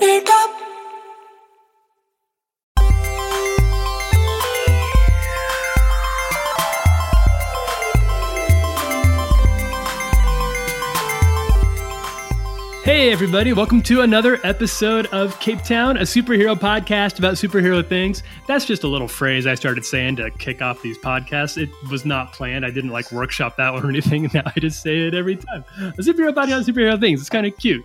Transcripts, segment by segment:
Wake up. Hey, everybody, welcome to another episode of Cape Town, a superhero podcast about superhero things. That's just a little phrase I started saying to kick off these podcasts. It was not planned. I didn't like workshop that one or anything. Now I just say it every time. A superhero podcast, on superhero things. It's kind of cute.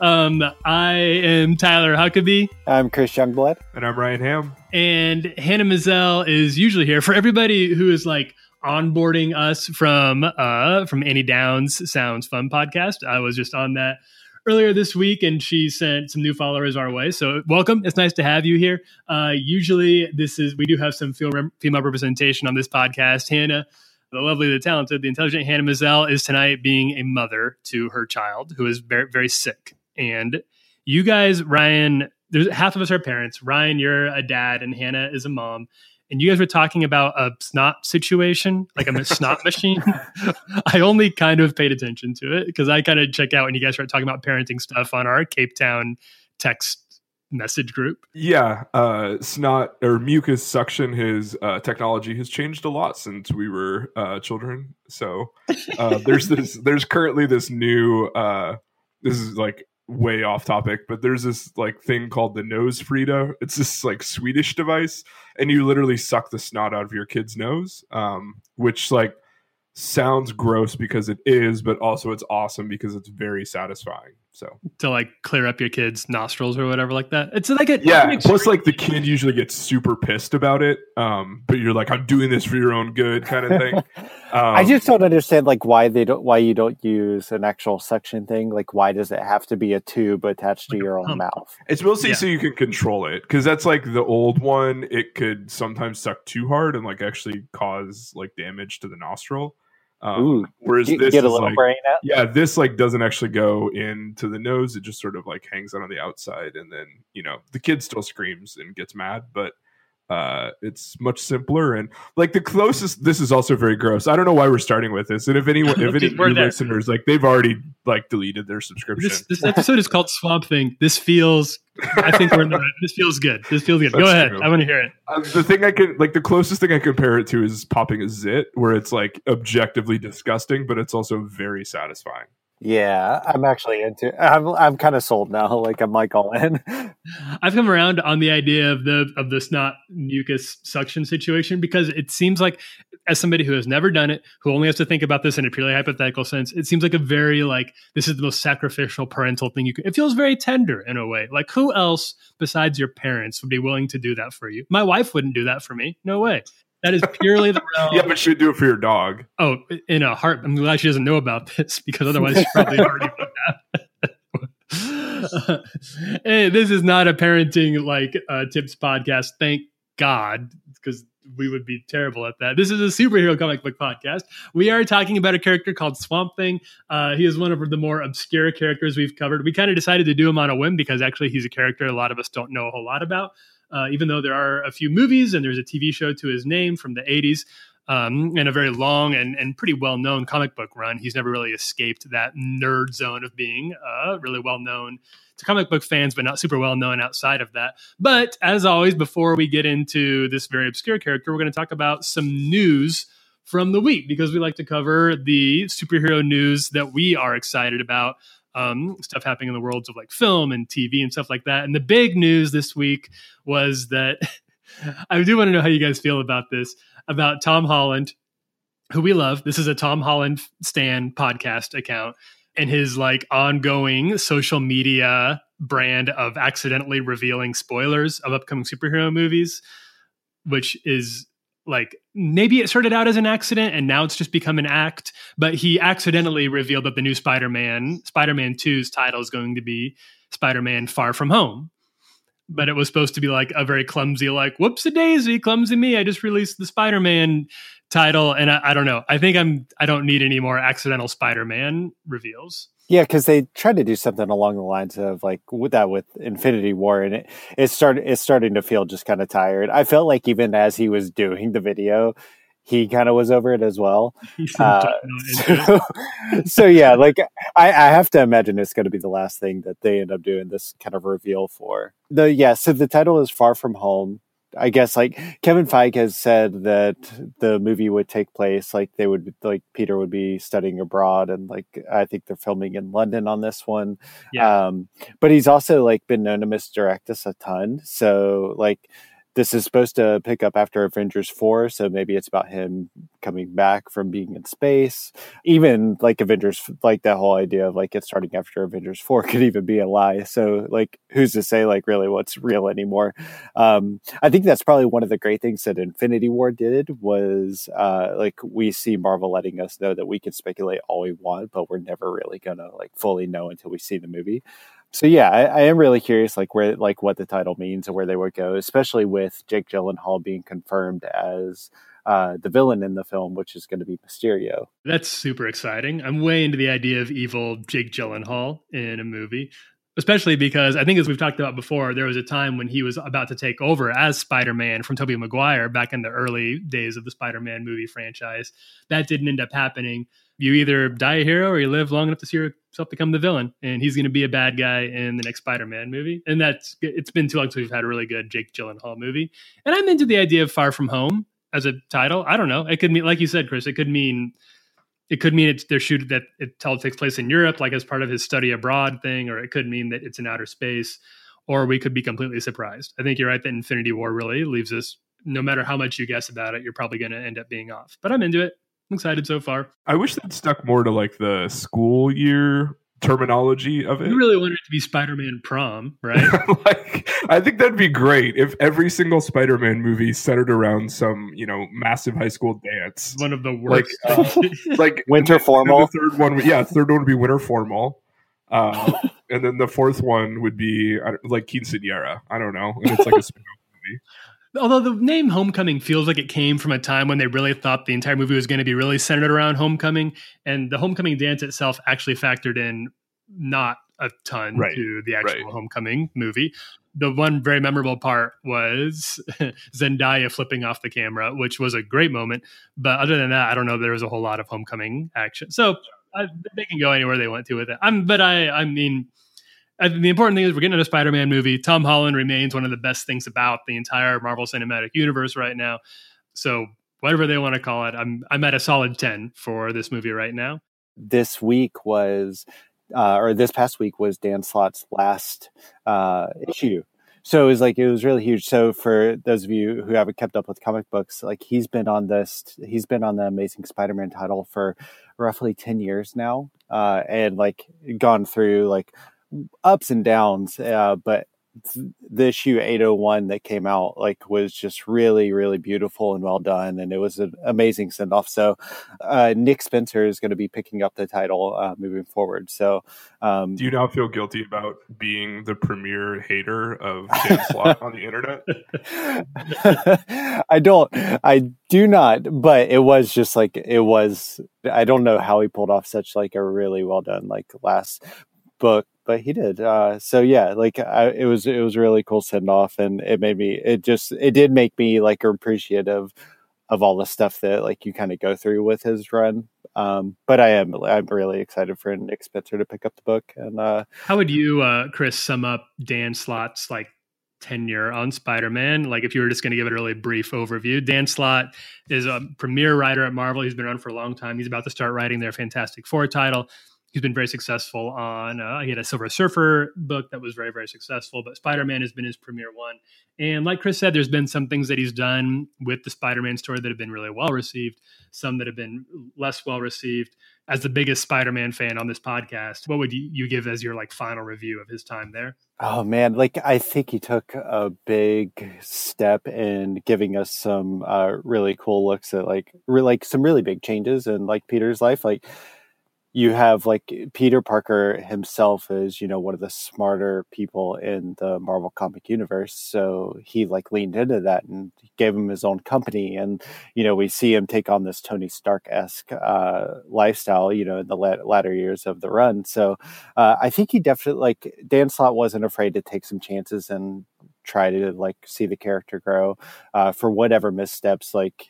Um, I am Tyler Huckabee, I'm Chris Youngblood. And I'm Ryan Ham. and Hannah Mazel is usually here. For everybody who is like, onboarding us from uh from Annie Downs Sounds Fun podcast. I was just on that earlier this week and she sent some new followers our way. So welcome. It's nice to have you here. Uh, usually this is we do have some female representation on this podcast. Hannah the lovely the talented the intelligent hannah mazel is tonight being a mother to her child who is very very sick. And you guys ryan there's half of us are parents. Ryan you're a dad and hannah is a mom and you guys were talking about a snot situation, like a snot machine. I only kind of paid attention to it because I kind of check out when you guys start talking about parenting stuff on our Cape Town text message group. Yeah, uh, snot or mucus suction, his uh, technology has changed a lot since we were uh, children. So uh, there's this, there's currently this new, uh, this is like way off topic, but there's this like thing called the NoseFrida. It's this like Swedish device, and you literally suck the snot out of your kid's nose, um, which like sounds gross because it is, but also it's awesome because it's very satisfying. So to like clear up your kid's nostrils or whatever like that. It's like a yeah. Plus, like the kid usually gets super pissed about it, um, but you're like, I'm doing this for your own good, kind of thing. Um, I just don't understand like why they don't why you don't use an actual suction thing. Like why does it have to be a tube attached to Like a your own pump. mouth? It's mostly Yeah. so you can control it because that's like the old one. It could sometimes suck too hard and like actually cause like damage to the nostril. Um, Ooh, whereas this get a little like, brain out. yeah, this like doesn't actually go into the nose. It just sort of like hangs out on the outside, and then you know the kid still screams and gets mad, but uh it's much simpler and like the closest this is also very gross i don't know why we're starting with this and if anyone if any We're listeners like they've already like deleted their subscription This, this episode is called Swamp Thing. This feels. I think we're. in the right- This feels good. This feels good. Go ahead. true. I want to hear it. Uh, the thing I can like the closest thing I compare it to is popping a zit, where it's like objectively disgusting, but it's also very satisfying. Yeah, I'm actually into. I'm I'm kind of sold now. Like I'm like all in. I've come around on the idea of the of the snot mucus suction situation because it seems like, as somebody who has never done it, who only has to think about this in a purely hypothetical sense, it seems like a very like this is the most sacrificial parental thing you can. It feels very tender in a way. Like who else besides your parents would be willing to do that for you? My wife wouldn't do that for me. No way. That is purely the realm. Yeah, but she would do it for your dog. Oh, in a heart. I'm glad she doesn't know about this because otherwise she probably already put that. hey, this is not a parenting like uh, tips podcast. Thank God, because we would be terrible at that. This is a superhero comic book podcast. We are talking about a character called Swamp Thing. Uh, he is one of the more obscure characters we've covered. We kind of decided to do him on a whim because actually he's a character a lot of us don't know a whole lot about. Uh, even though there are a few movies and there's a TV show to his name from the 80s, um, and a very long and, and pretty well known comic book run. He's never really escaped that nerd zone of being uh, really well known to comic book fans, but not super well known outside of that. But as always, before we get into this very obscure character, we're going to talk about some news from the week because we like to cover the superhero news that we are excited about. Um, stuff happening in the worlds of like film and TV and stuff like that. And the big news this week was that I do want to know how you guys feel about this about Tom Holland, who we love. This is a Tom Holland Stan podcast account, and his like ongoing social media brand of accidentally revealing spoilers of upcoming superhero movies, which is like maybe it started out as an accident and now it's just become an act. But he accidentally revealed that the new Spider-Man, Spider-Man 2's title is going to be Spider-Man Far From Home but it was supposed to be like a very clumsy, like whoops a daisy, clumsy me. I just released the Spider Man title, and I, I don't know. I think I'm. I don't need any more accidental Spider Man reveals. Yeah, because they tried to do something along the lines of like with that with Infinity War, and it it started it's starting to feel just kind of tired. I felt like even as he was doing the video, he kind of was over it as well. Uh, not into it. so, so yeah, like I, I have to imagine it's going to be the last thing that they end up doing this kind of reveal for. The yeah, so the title is Far From Home. I guess like Kevin Feige has said that the movie would take place like they would like Peter would be studying abroad and like I think they're filming in London on this one. Yeah. Um but he's also like been known to misdirect us a ton. So like this is supposed to pick up after Avengers 4, so maybe it's about him coming back from being in space. Even like Avengers, like that whole idea of like it starting after Avengers 4 could even be a lie. So, like, who's to say, like, really what's real anymore? Um, I think that's probably one of the great things that Infinity War did was uh, like we see Marvel letting us know that we can speculate all we want, but we're never really gonna like fully know until we see the movie so yeah, I, I am really curious, like where, like what the title means and where they would go, especially with Jake Gyllenhaal being confirmed as uh, the villain in the film, which is going to be Mysterio. That's super exciting. I'm way into the idea of evil Jake Gyllenhaal in a movie, especially because I think, as we've talked about before, there was a time when he was about to take over as Spider Man from Tobey Maguire back in the early days of the Spider Man movie franchise. That didn't end up happening. You either die a hero or you live long enough to see yourself become the villain, and he's going to be a bad guy in the next Spider Man movie. And that's it's been too long since we've had a really good Jake Gyllenhaal movie. And I'm into the idea of Far From Home as a title. I don't know. It could mean, like you said, Chris, it could mean it could mean it's they're shooting that it all takes place in Europe, like as part of his study abroad thing, or it could mean that it's in outer space, or we could be completely surprised. I think you're right that Infinity War really leaves us. No matter how much you guess about it, you're probably going to end up being off. But I'm into it. I'm excited so far. I wish they'd stuck more to like the school year terminology of it. You really wanted it to be Spider-Man prom, right? like I think that'd be great if every single Spider-Man movie centered around some, you know, massive high school dance. One of the Like, worst. uh, like Winter formal. The third one, yeah, third one would be winter formal, uh, and then the fourth one would be I don't- like quinceanera. I don't know, and it's like a spin-off movie. Although the name Homecoming feels like it came from a time when they really thought the entire movie was going to be really centered around Homecoming, and the Homecoming dance itself actually factored in not a ton Right, to the actual right. Homecoming movie. The one very memorable part was Zendaya flipping off the camera, which was a great moment. But other than that, I don't know. There was a whole lot of Homecoming action, so I, they can go anywhere they want to with it. I'm, but I, I mean, I, the important thing is we're getting a Spider-Man movie. Tom Holland remains one of the best things about the entire Marvel Cinematic Universe right now. So whatever they want to call it, I'm I'm at a solid ten for this movie right now. This week was, uh, or this past week was Dan Slott's last uh, issue. So it was like it was really huge. So for those of you who haven't kept up with comic books, like he's been on this, he's been on the Amazing Spider-Man title for roughly ten years now, uh, and like gone through like ups and downs. Uh, but th- the issue 801 that came out like was just really really beautiful and well done and it was an amazing send off so uh, nick spencer is going to be picking up the title uh, moving forward so um, Do you now feel guilty about being the premier hater of Dan Slott on the internet? I don't, I do not, but it was just like, it was, I don't know how he pulled off such like a really well done, like last book, but he did. Uh, so yeah, like I, it was, it was really cool send off and it made me, it just, it did make me like appreciative of all the stuff that like you kind of go through with his run. Um, but I am, I'm really excited for Nick Spencer to pick up the book and, uh, How would you, uh, Chris, sum up Dan Slott's like tenure on Spider-Man? Like if you were just going to give it a really brief overview, Dan Slott is a premier writer at Marvel. He's been around for a long time. He's about to start writing their Fantastic Four title. He's been very successful on. Uh, he had a Silver Surfer book that was very, very successful. But Spider-Man has been his premier one. And like Chris said, there's been some things that he's done with the Spider-Man story that have been really well received. Some that have been less well received. As the biggest Spider-Man fan on this podcast, what would you, give as your like final review of his time there? Oh man, like I think he took a big step in giving us some uh, really cool looks at like re- like some really big changes in like Peter's life. Like you have like Peter Parker himself is you know one of the smarter people in the Marvel comic universe, so he like leaned into that and gave him his own company, and you know we see him take on this Tony Stark esque uh, lifestyle, you know, in the la- latter years of the run. So uh, I think he definitely like Dan Slott wasn't afraid to take some chances and try to like see the character grow uh, for whatever missteps like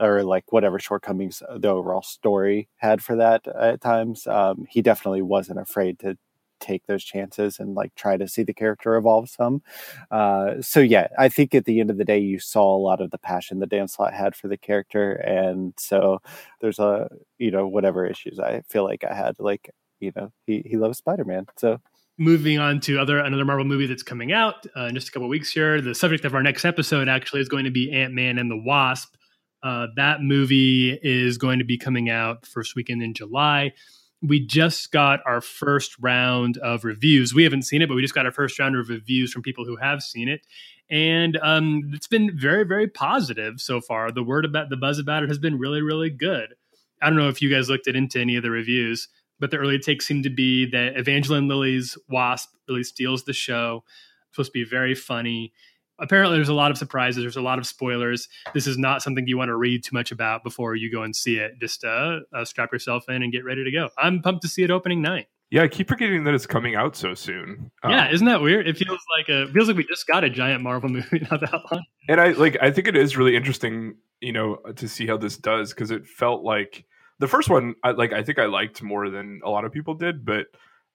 or like whatever shortcomings the overall story had for that at times. Um, he definitely wasn't afraid to take those chances and like try to see the character evolve some. Uh, so yeah, I think at the end of the day, you saw a lot of the passion that Dan Slott had for the character, and so there's a you know whatever issues I feel like I had, like you know he he loves Spider Man, so moving on to other another Marvel movie that's coming out uh, in just a couple weeks here. The subject of our next episode actually is going to be Ant Man and the Wasp. Uh, that movie is going to be coming out first weekend in July. We just got our first round of reviews. We haven't seen it, but we just got our first round of reviews from people who have seen it, and um, it's been very, very positive so far. The word about the buzz about it has been really, really good. I don't know if you guys looked at into any of the reviews but the early takes seem to be that Evangeline Lilly's Wasp really steals the show. It's supposed to be very funny. Apparently, there's a lot of surprises. There's a lot of spoilers. This is not something you want to read too much about before you go and see it. Just uh, uh, strap yourself in and get ready to go. I'm pumped to see it opening night. Yeah, I keep forgetting that it's coming out so soon. Um, yeah, isn't that weird? It feels like a feels like we just got a giant Marvel movie not that long. And I like I think it is really interesting, you know, to see how this does because it felt like the first one, I like. I think I liked more than a lot of people did, but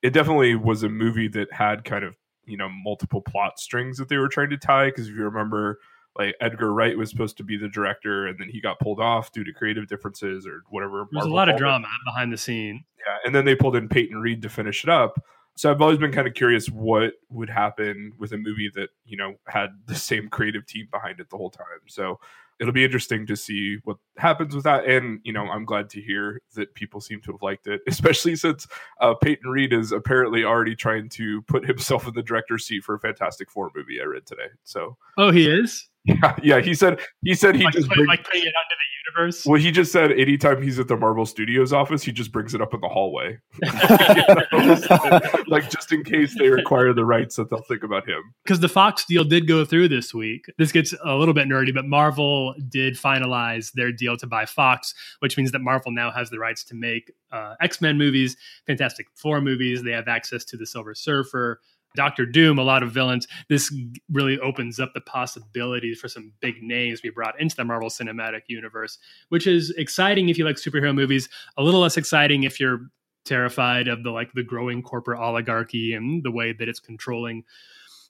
it definitely was a movie that had kind of you know multiple plot strings that they were trying to tie. Because if you remember, like Edgar Wright was supposed to be the director, and then he got pulled off due to creative differences or whatever. There's a lot of drama behind the scene. Yeah, and then they pulled in Peyton Reed to finish it up. So I've always been kind of curious what would happen with a movie that you know had the same creative team behind it the whole time. So it'll be interesting to see what happens with that. And you know, I'm glad to hear that people seem to have liked it, especially since uh, Peyton Reed is apparently already trying to put himself in the director's seat for a Fantastic Four movie. I read today. So, oh, he is. Yeah, yeah. He said he said he like, just put, like putting it onto the universe. Well, he just said anytime he's at the Marvel Studios office, he just brings it up in the hallway, like just in case they require the rights that they'll think about him. Because the Fox deal did go through this week. This gets a little bit nerdy, but Marvel did finalize their deal to buy Fox, which means that Marvel now has the rights to make uh, X Men movies, Fantastic Four movies. They have access to the Silver Surfer. Doctor Doom, a lot of villains. This really opens up the possibilities for some big names we brought into the Marvel Cinematic Universe, which is exciting if you like superhero movies. A little less exciting if you're terrified of the like the growing corporate oligarchy and the way that it's controlling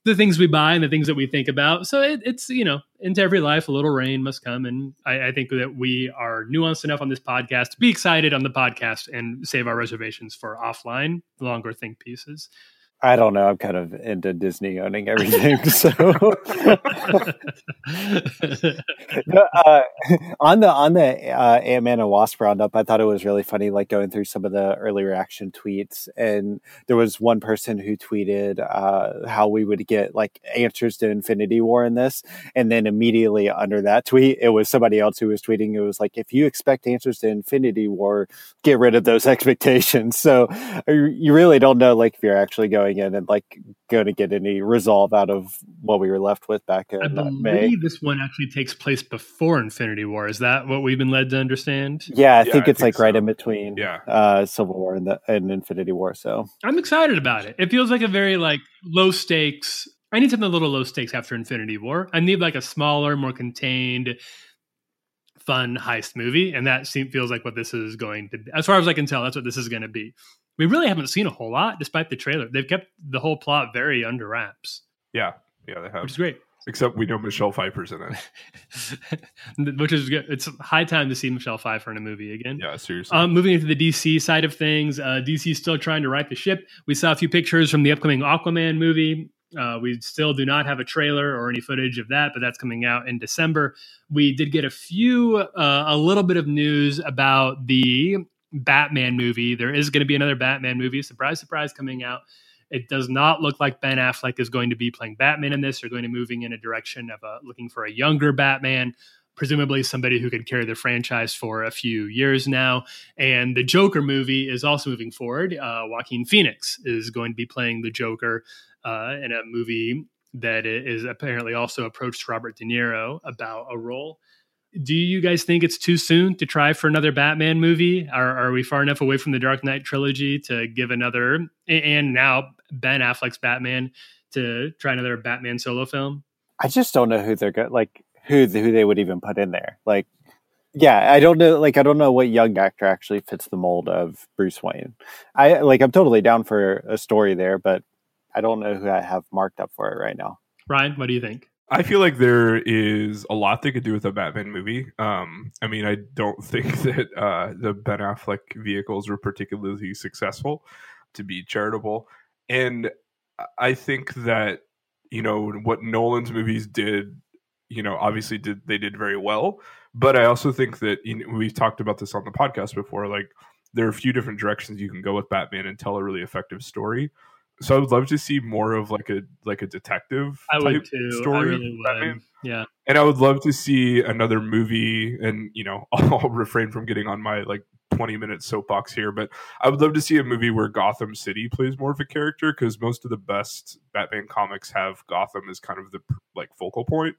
the things we buy and the things that we think about. So it, it's you know into every life a little rain must come, and I, I think that we are nuanced enough on this podcast to be excited on the podcast and save our reservations for offline longer think pieces. I don't know. I'm kind of into Disney owning everything. So uh, on the on the uh, Ant Man and Wasp roundup, I thought it was really funny, like going through some of the early reaction tweets, and there was one person who tweeted uh, how we would get like answers to Infinity War in this, and then immediately under that tweet, it was somebody else who was tweeting. It was like, if you expect answers to Infinity War, get rid of those expectations. So you really don't know, like if you're actually going going in and like going to get any resolve out of what we were left with back in I uh, believe May. This one actually takes place before Infinity War. Is that what we've been led to understand? Yeah, I yeah, think I it's think like so. right in between. Yeah, uh, Civil War and the and Infinity War. So I'm excited about it. It feels like a very like low stakes. I need something a little low stakes after Infinity War. I need like a smaller, more contained fun heist movie, and that seems, feels like what this is going to be. As far as I can tell, that's what this is going to be we really haven't seen a whole lot despite the trailer. They've kept the whole plot very under wraps. Yeah, yeah, they have, which is great. Except we know Michelle Pfeiffer's in it, which is good. It's high time to see Michelle Pfeiffer in a movie again. Yeah, seriously. Um, moving into the DC side of things, uh, DC is still trying to right the ship. We saw a few pictures from the upcoming Aquaman movie. Uh, we still do not have a trailer or any footage of that, but that's coming out in December. We did get a few, uh, a little bit of news about the Batman movie. There is going to be another Batman movie. Surprise, surprise, coming out. It does not look like Ben Affleck is going to be playing Batman in this. They're going to be moving in a direction of a, looking for a younger Batman, presumably somebody who could carry the franchise for a few years now. And the Joker movie is also moving forward. Uh, Joaquin Phoenix is going to be playing the Joker uh, in a movie that is apparently also approached Robert De Niro about a role do you guys think it's too soon to try for another Batman movie? Are, are we far enough away from the Dark Knight trilogy to give another, and now Ben Affleck's Batman to try another Batman solo film? I just don't know who they're going like who who they would even put in there. Like yeah, I don't know. Like, I don't know what young actor actually fits the mold of Bruce Wayne. I like, I'm totally down for a story there, but I don't know who I have marked up for it right now. Ryan, what do you think? I feel like there is a lot they could do with a Batman movie. Um, I mean, I don't think that uh, the Ben Affleck vehicles were particularly successful to be charitable, and I think that you know what Nolan's movies did. You know, obviously did they did very well, but I also think that you know, we've talked about this on the podcast before. Like, there are a few different directions you can go with Batman and tell a really effective story so I would love to see more of like a like a detective I type too. story. I really would. Batman. Yeah. And I would love to see another movie and you know, I'll refrain from getting on my like 20 minute soapbox here, but I would love to see a movie where Gotham City plays more of a character because most of the best Batman comics have Gotham as kind of the like focal point.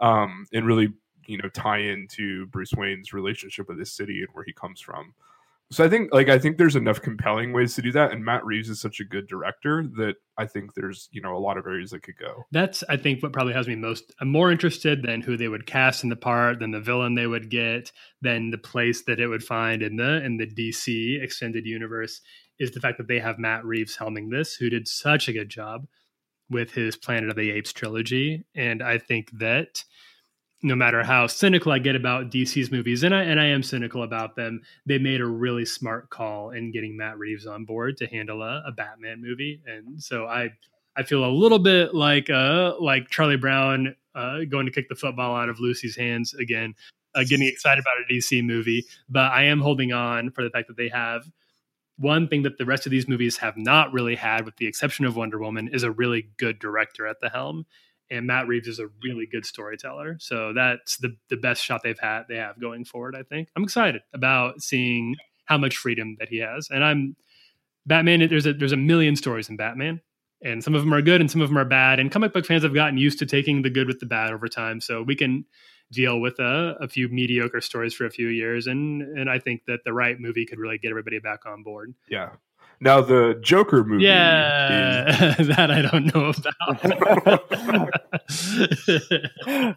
Um and really, you know, tie into Bruce Wayne's relationship with this city and where he comes from. So I think like I think there's enough compelling ways to do that, and Matt Reeves is such a good director that I think there's you know a lot of areas that could go. That's I think what probably has me most. I'm more interested than who they would cast in the part, than the villain they would get, than the place that it would find in the in the DC extended universe. Is the fact that they have Matt Reeves helming this, who did such a good job with his Planet of the Apes trilogy, and I think that no matter how cynical I get about DC's movies, and I and I am cynical about them, they made a really smart call in getting Matt Reeves on board to handle a, a Batman movie, and so I I feel a little bit like uh like Charlie Brown uh, going to kick the football out of Lucy's hands again, uh, getting excited about a DC movie, but I am holding on for the fact that they have one thing that the rest of these movies have not really had, with the exception of Wonder Woman, is a really good director at the helm and Matt Reeves is a really good storyteller. So that's the the best shot they've had they have going forward. I think I'm excited about seeing how much freedom that he has, and I'm Batman. There's a there's a million stories in Batman, and some of them are good and some of them are bad. And comic book fans have gotten used to taking the good with the bad over time, so we can deal with a, a few mediocre stories for a few years, and and I think that the right movie could really get everybody back on board. Yeah, now the Joker movie. Yeah, is... that I don't know about.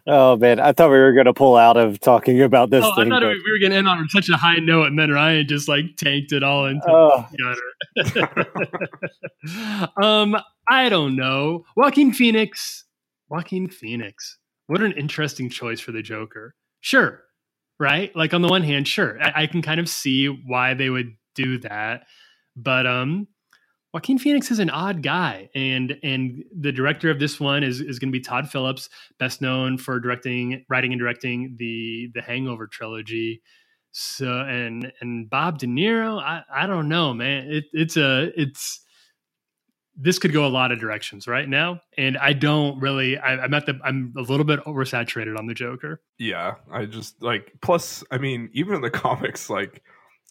oh man, I thought we were going to pull out of talking about this. Oh, thing, I thought but... we were going to end on such a high note, and then Ryan just like tanked it all into oh. um, I don't know. Joaquin Phoenix. Joaquin Phoenix. What an interesting choice for the Joker. Sure, right? Like on the one hand, sure, I, I can kind of see why they would do that but um, Joaquin Phoenix is an odd guy, and and the director of this one is is going to be Todd Phillips, best known for directing, writing, and directing the the Hangover trilogy. So and and Bob De Niro, I I don't know, man. It, it's a it's this could go a lot of directions right now, and I don't really. I, I'm at the. I'm a little bit oversaturated on the Joker. Yeah, I just like. Plus, I mean, even in the comics, like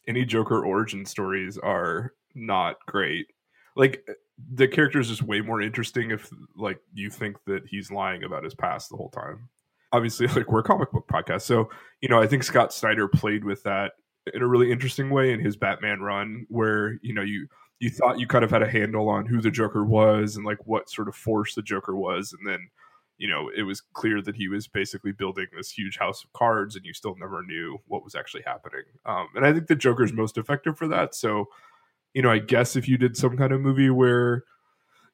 any Joker origin stories are not great. Like uh, the character is just way more interesting if like you think that he's lying about his past the whole time. Obviously, like we're a comic book podcast, so you know I think Scott Snyder played with that in a really interesting way in his Batman run, where you know you you thought you kind of had a handle on who the Joker was and like what sort of force the Joker was, and then you know, it was clear that he was basically building this huge house of cards, and you still never knew what was actually happening. Um, and I think the Joker's most effective for that. So, you know, I guess if you did some kind of movie where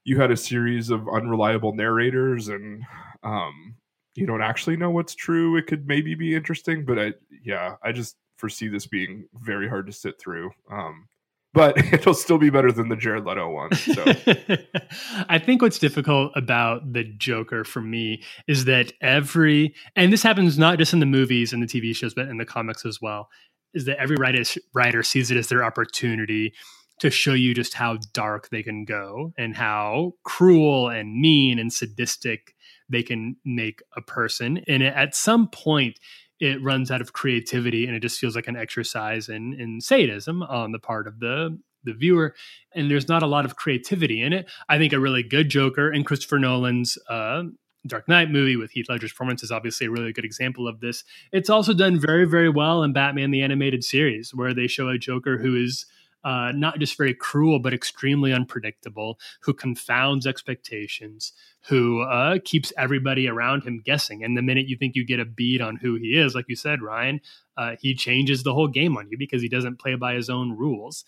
you had a series of unreliable narrators and um, you don't actually know what's true, it could maybe be interesting. But I, yeah, I just foresee this being very hard to sit through. Um, but it'll still be better than the Jared Leto one. So. I think what's difficult about the Joker for me is that every, and this happens not just in the movies and the TV shows, but in the comics as well, is that every writer, writer sees it as their opportunity to show you just how dark they can go and how cruel and mean and sadistic they can make a person. And at some point, it runs out of creativity and it just feels like an exercise in in sadism on the part of the the viewer. And there's not a lot of creativity in it. I think a really good joker and christopher nolan's uh, dark knight movie with heath ledger's performance is obviously a really good example of this. It's also done very very well in batman the animated series where they show a joker who is uh, not just very cruel, but extremely unpredictable, who confounds expectations, who uh, keeps everybody around him guessing. And the minute you think you get a bead on who he is, like you said, Ryan, uh, he changes the whole game on you because he doesn't play by his own rules.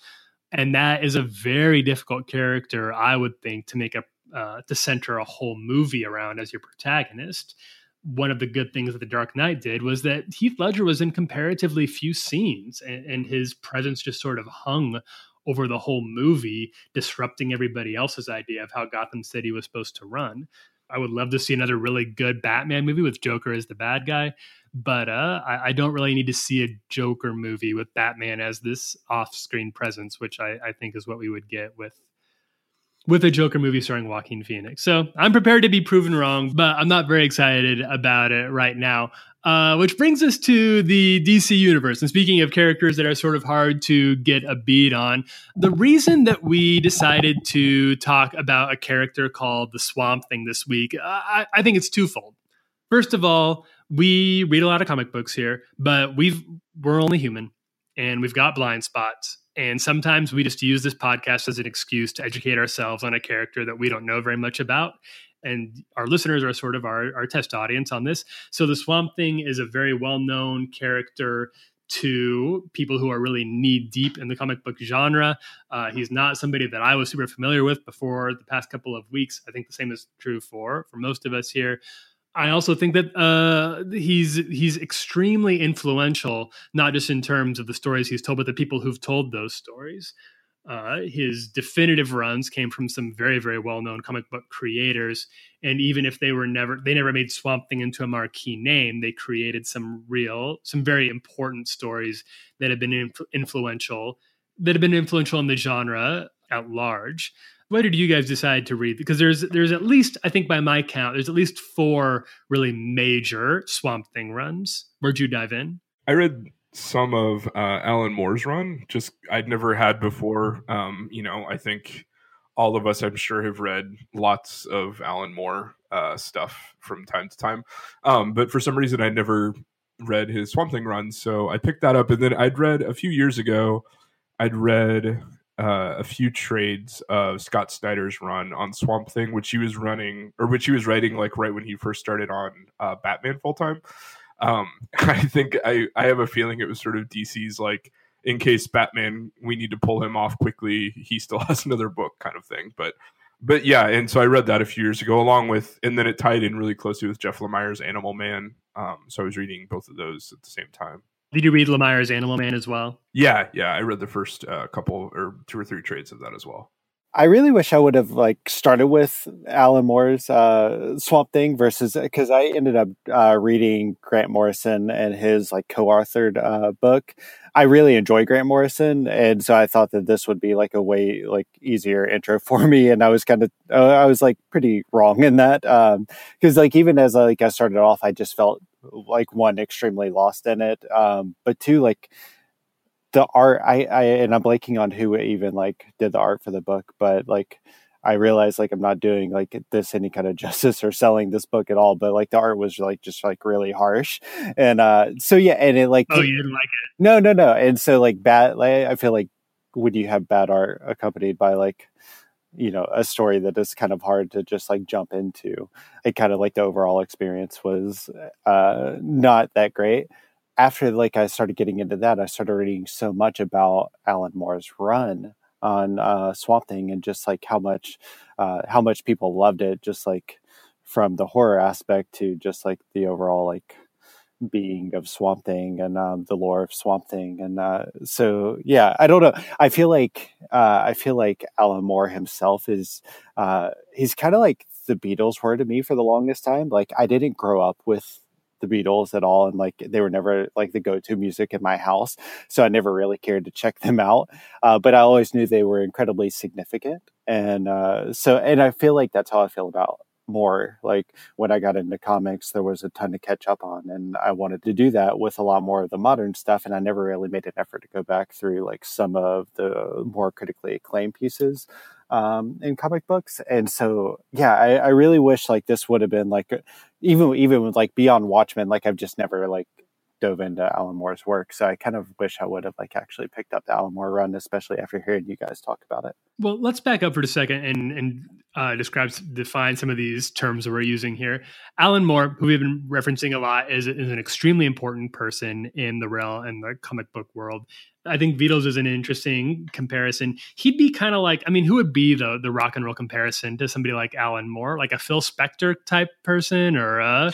And that is a very difficult character, I would think, to make a uh, to center a whole movie around as your protagonist one of the good things that The Dark Knight did was that Heath Ledger was in comparatively few scenes, and, and, his presence just sort of hung over the whole movie, disrupting everybody else's idea of how Gotham City was supposed to run. I would love to see another really good Batman movie with Joker as the bad guy, but uh, I, I, don't really need to see a Joker movie with Batman as this off-screen presence, which I, I think is what we would get with with a Joker movie starring Joaquin Phoenix. So I'm prepared to be proven wrong, but I'm not very excited about it right now. Uh, which brings us to the DC universe. And speaking of characters that are sort of hard to get a beat on, the reason that we decided to talk about a character called the Swamp Thing this week, I, I think it's twofold. First of all, we read a lot of comic books here, but we've we're only human and we've got blind spots and sometimes we just use this podcast as an excuse to educate ourselves on a character that we don't know very much about. And our listeners are sort of our, our test audience on this. So the Swamp Thing is a very well known character to people who are really knee deep in the comic book genre. Uh, he's not somebody that I was super familiar with before the past couple of weeks. I think the same is true for for most of us here. I also think that uh, he's he's extremely influential, not just in terms of the stories he's told, but the people who've told those stories. Uh, his definitive runs came from some very very well known comic book creators, and even if they were never they never made Swamp Thing into a marquee name, they created some real some very important stories that have been influential that have been influential in the genre at large what did you guys decide to read? Because there's there's at least I think by my count there's at least four really major Swamp Thing runs. Where'd you dive in? I read some of uh, Alan Moore's run. Just I'd never had before. Um, you know, I think all of us, I'm sure, have read lots of Alan Moore uh, stuff from time to time. Um, but for some reason, I'd never read his Swamp Thing run, so I picked that up. And then I'd read a few years ago. I'd read uh, a few trades of Scott Snyder's run on Swamp Thing, which he was running or which he was writing like right when he first started on uh, Batman full time. Um, I think I, I have a feeling it was sort of DC's like in case Batman we need to pull him off quickly, he still has another book kind of thing. But but yeah, and so I read that a few years ago along with and then it tied in really closely with Jeff Lemire's Animal Man. Um, so I was reading both of those at the same time. Did you read Lemire's Animal Man as well? Yeah, yeah, I read the first uh, couple or two or three trades of that as well. I really wish I would have like started with Alan Moore's uh, Swamp Thing versus because I ended up uh, reading Grant Morrison and his like co-authored uh, book. I really enjoy Grant Morrison, and so I thought that this would be like a way like easier intro for me. And I was kind of uh, I was like pretty wrong in that because um, like even as like I started off, I just felt like one extremely lost in it. Um but two like the art i i and i'm blanking on who even like did the art for the book but like i realized like i'm not doing like this any kind of justice or selling this book at all but like the art was like just like really harsh. And uh so yeah and it like oh you didn't like it? No no no. And so like bad like i feel like when you have bad art accompanied by like you know a story that is kind of hard to just like jump into. It kind of like the overall experience was uh not that great. After like i started getting into that i started reading so much about alan moore's run on uh swamp thing and just like how much uh how much people loved it just like from the horror aspect to just like the overall like being of Swamp Thing and um, the lore of Swamp Thing, and uh, so yeah, I don't know. I feel like uh, I feel like Alan Moore himself is uh, he's kind of like the Beatles were to me for the longest time. Like I didn't grow up with the Beatles at all, and like they were never like the go-to music in my house, so I never really cared to check them out. Uh, but I always knew they were incredibly significant, and uh, so and I feel like that's how I feel about Moore. Like when I got into comics, there was a ton to catch up on, and I wanted to do that with a lot more of the modern stuff. And I never really made an effort to go back through like some of the more critically acclaimed pieces um, in comic books. And so, yeah, I, I really wish like this would have been like even even with like Beyond Watchmen. Like I've just never like dove into Alan Moore's work. So I kind of wish I would have like actually picked up the Alan Moore run, especially after hearing you guys talk about it. Well, let's back up for a second and and uh, describe define some of these terms that we're using here. Alan Moore, who we've been referencing a lot, is is an extremely important person in the realm and the comic book world. I think Beatles is an interesting comparison. He'd be kind of like, I mean, who would be the the rock and roll comparison to somebody like Alan Moore, like a Phil Spector type person, or uh,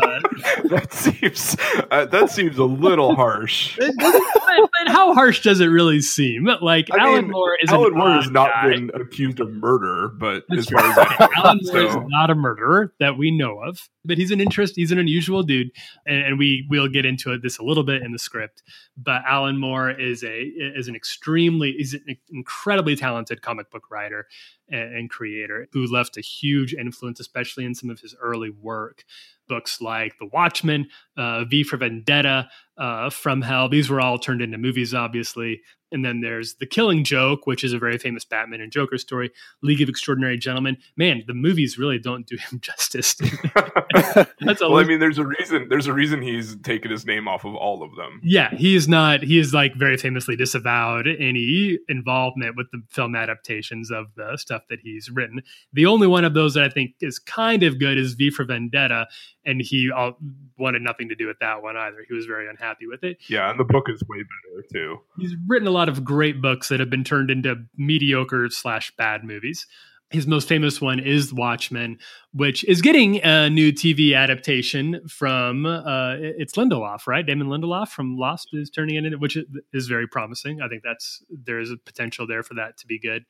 uh, that seems uh, that seems a little harsh. but, but, how harsh does it really seem? Like I Alan mean, Moore is Alan Moore has not guy. been accused of murder, but That's as right. far as Alan Moore so. is not a murderer that we know of. But he's an interest. He's an unusual dude, and, and we will get into this a little bit in the script. But Alan Moore is a is an extremely is an incredibly talented comic book writer and, creator who left a huge influence, especially in some of his early work books like The Watchmen, uh, V for Vendetta, uh, From Hell. These were all turned into movies, obviously. And then there's The Killing Joke, which is a very famous Batman and Joker story. League of Extraordinary Gentlemen. Man, the movies really don't do him justice. That's well, I mean, there's a reason. There's a reason he's taken his name off of all of them. Yeah, he is not. He is like very famously disavowed any involvement with the film adaptations of the stuff that he's written. The only one of those that I think is kind of good is V for Vendetta, and he all, wanted nothing to do with that one either. He was very unhappy with it. Yeah, and the book is way better too. He's written a lot of great books that have been turned into mediocre slash bad movies. His most famous one is Watchmen, which is getting a new TV adaptation from uh, it's Lindelof, right? Damon Lindelof from Lost is turning it into, which is very promising. I think that's there is a potential there for that to be good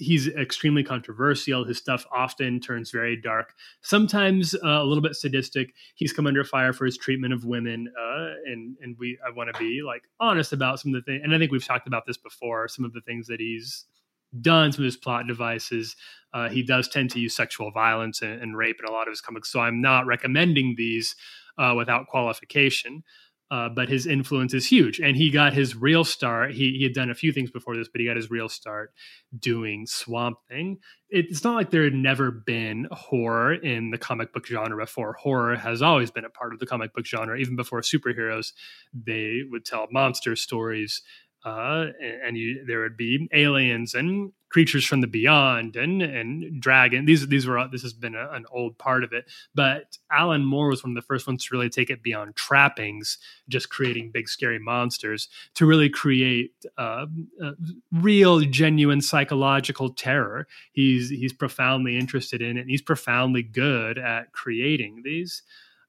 he's extremely controversial. His stuff often turns very dark, sometimes uh, a little bit sadistic. He's come under fire for his treatment of women, uh, and and we I want to be like honest about some of the things. And I think we've talked about this before. Some of the things that he's done, some of his plot devices. Uh, he does tend to use sexual violence and, and, rape in a lot of his comics. So I'm not recommending these uh, without qualification uh, but his influence is huge. And he got his real start. He, he had done a few things before this, but he got his real start doing Swamp Thing. It's not like there had never been horror in the comic book genre before. Horror has always been a part of the comic book genre. Even before superheroes, they would tell monster stories uh, and you, there would be aliens and creatures from the beyond and and dragon. These these were this has been a, an old part of it. But Alan Moore was one of the first ones to really take it beyond trappings, just creating big scary monsters, to really create uh, real, genuine psychological terror. He's he's profoundly interested in it. and He's profoundly good at creating these.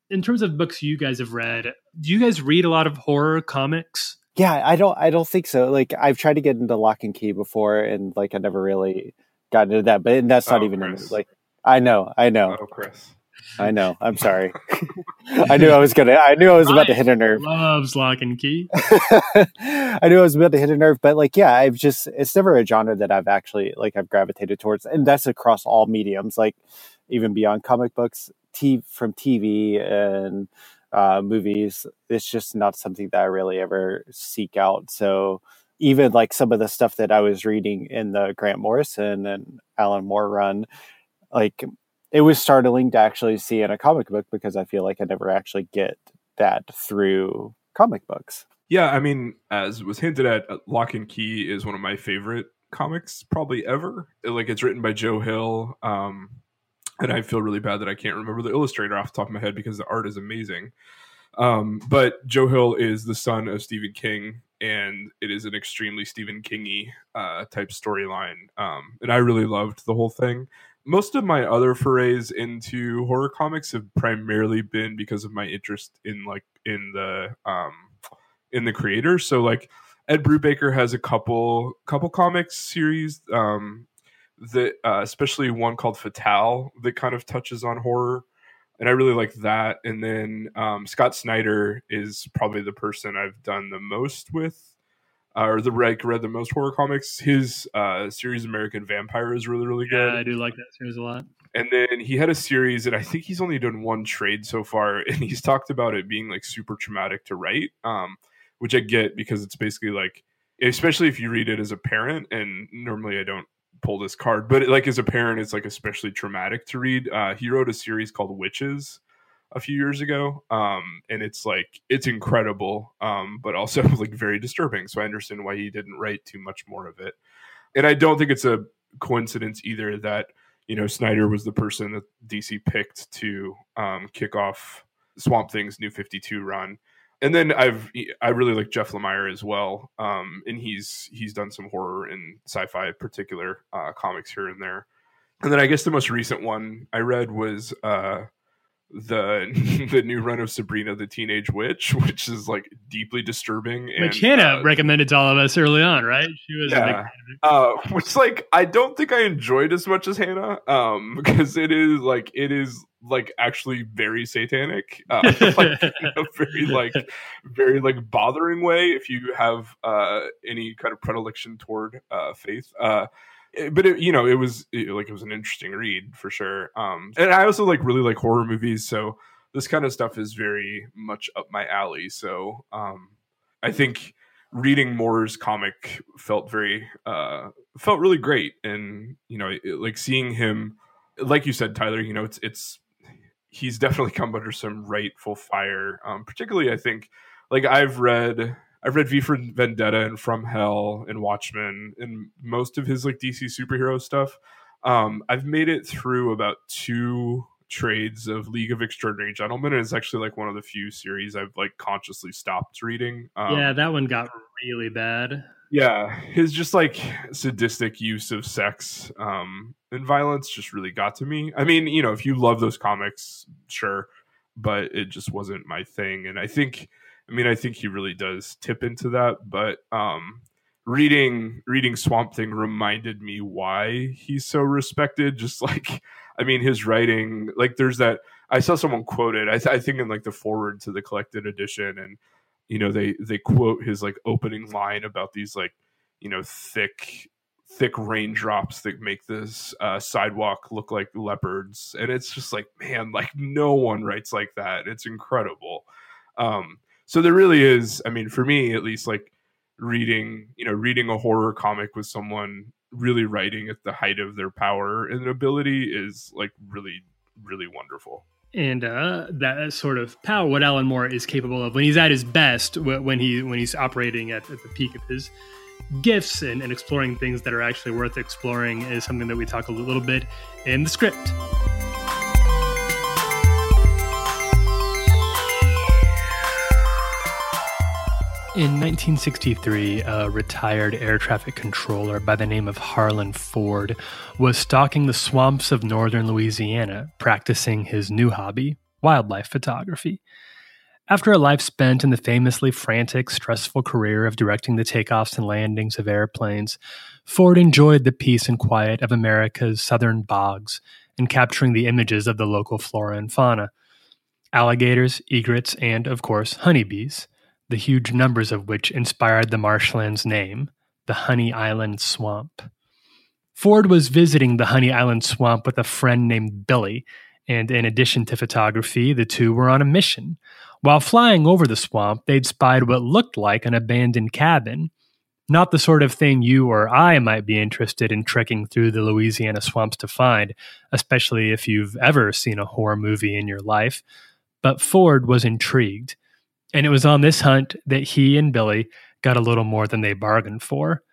In terms of books you guys have read, do you guys read a lot of horror comics? Yeah, I don't. I don't think so. Like I've tried to get into Locke and Key before, and like I never really got into that. But that's not oh, even in, like I know. I know. Oh, Chris. I know. I'm sorry. I knew I was gonna. I knew I was about to hit a nerve. Loves Locke and Key. I knew I was about to hit a nerve, but like, yeah, I've just. It's never a genre that I've actually like. I've gravitated towards, and that's across all mediums. Like, even beyond comic books, t- from TV and uh, movies. It's just not something that I really ever seek out. So even like some of the stuff that I was reading in the Grant Morrison and Alan Moore run, like it was startling to actually see in a comic book because I feel like I never actually get that through comic books. Yeah, I mean, as was hinted at, Locke and Key is one of my favorite comics probably ever. Like it's written by Joe Hill. Um, and I feel really bad that I can't remember the illustrator off the top of my head because the art is amazing. Um, but Joe Hill is the son of Stephen King, and it is an extremely Stephen Kingy uh, type storyline. Um, and I really loved the whole thing. Most of my other forays into horror comics have primarily been because of my interest in like in the um, in the creators. So like Ed Brubaker has a couple couple comics series. Um, that uh, especially one called Fatale that kind of touches on horror, and I really like that. And then um, Scott Snyder is probably the person I've done the most with, uh, or the like read the most horror comics. His uh, series American Vampire is really really good. Yeah, I do like that series a lot. And then he had a series, and I think he's only done one trade so far, and he's talked about it being like super traumatic to write, um, which I get because it's basically like, especially if you read it as a parent, and normally I don't pull this card, but like as a parent, it's like especially traumatic to read. Uh, he wrote a series called Wytches, a few years ago, um, and it's like it's incredible, um, but also like very disturbing. So I understand why he didn't write too much more of it, and I don't think it's a coincidence either that you know Snyder was the person that DC picked to um, kick off Swamp Thing's New Fifty Two run. And then I've I really like Jeff Lemire as well, um, and he's he's done some horror and sci-fi particular uh, comics here and there. And then I guess the most recent one I read was uh, the the new run of Sabrina the Teenage Witch, which is like deeply disturbing. Which Hannah uh, recommended to all of us early on, right? She was yeah. Uh, which like I don't think I enjoyed as much as Hannah, um, because it is like it is like actually very satanic, uh, like in a very like very like bothering way. If you have uh any kind of predilection toward uh faith, uh but it, you know, it was it, like it was an interesting read for sure. Um, and I also like really like horror movies, so this kind of stuff is very much up my alley. So um, I think reading Moore's comic felt very uh, felt really great, and you know, it, like seeing him, like you said, Tyler. You know, it's it's he's definitely come under some rightful fire. Um, particularly, I think like I've read I've read V for Vendetta and From Hell and Watchmen and most of his like DC superhero stuff. Um, I've made it through about two trades of League of Extraordinary Gentlemen, and it's actually like one of the few series I've like consciously stopped reading. Um, yeah, that one got really bad. Yeah, his just like sadistic use of sex um, and violence just really got to me. I mean, you know, if you love those comics, sure, but it just wasn't my thing, and I think I mean, I think he really does tip into that, but um, reading reading Swamp Thing reminded me why he's so respected. Just like, I mean, his writing, like, there's that. I saw someone quoted. I, th- I think in like the forward to the collected edition, and you know, they they quote his like opening line about these like you know thick thick raindrops that make this uh, sidewalk look like leopards and it's just like man like no one writes like that it's incredible um so there really is i mean for me at least like reading you know reading a horror comic with someone really writing at the height of their power and ability is like really really wonderful. And uh, that sort of power what alan moore is capable of when he's at his best when he when he's operating at, at the peak of his gifts and, and exploring things that are actually worth exploring is something that we talk a little bit in the script In 1963, a retired air traffic controller by the name of Harlan Ford was stalking the swamps of northern Louisiana, practicing his new hobby, wildlife photography. After a life spent in the famously frantic, stressful career of directing the takeoffs and landings of airplanes, Ford enjoyed the peace and quiet of America's southern bogs and capturing the images of the local flora and fauna alligators, egrets, and, of course, honeybees the huge numbers of which inspired the marshland's name, the Honey Island Swamp. Ford was visiting the Honey Island Swamp with a friend named Billy, and in addition to photography, the two were on a mission. While flying over the swamp, they'd spied what looked like an abandoned cabin. Not the sort of thing you or I might be interested in trekking through the Louisiana swamps to find, especially if you've ever seen a horror movie in your life. But Ford was intrigued. And it was on this hunt that he and Billy got a little more than they bargained for.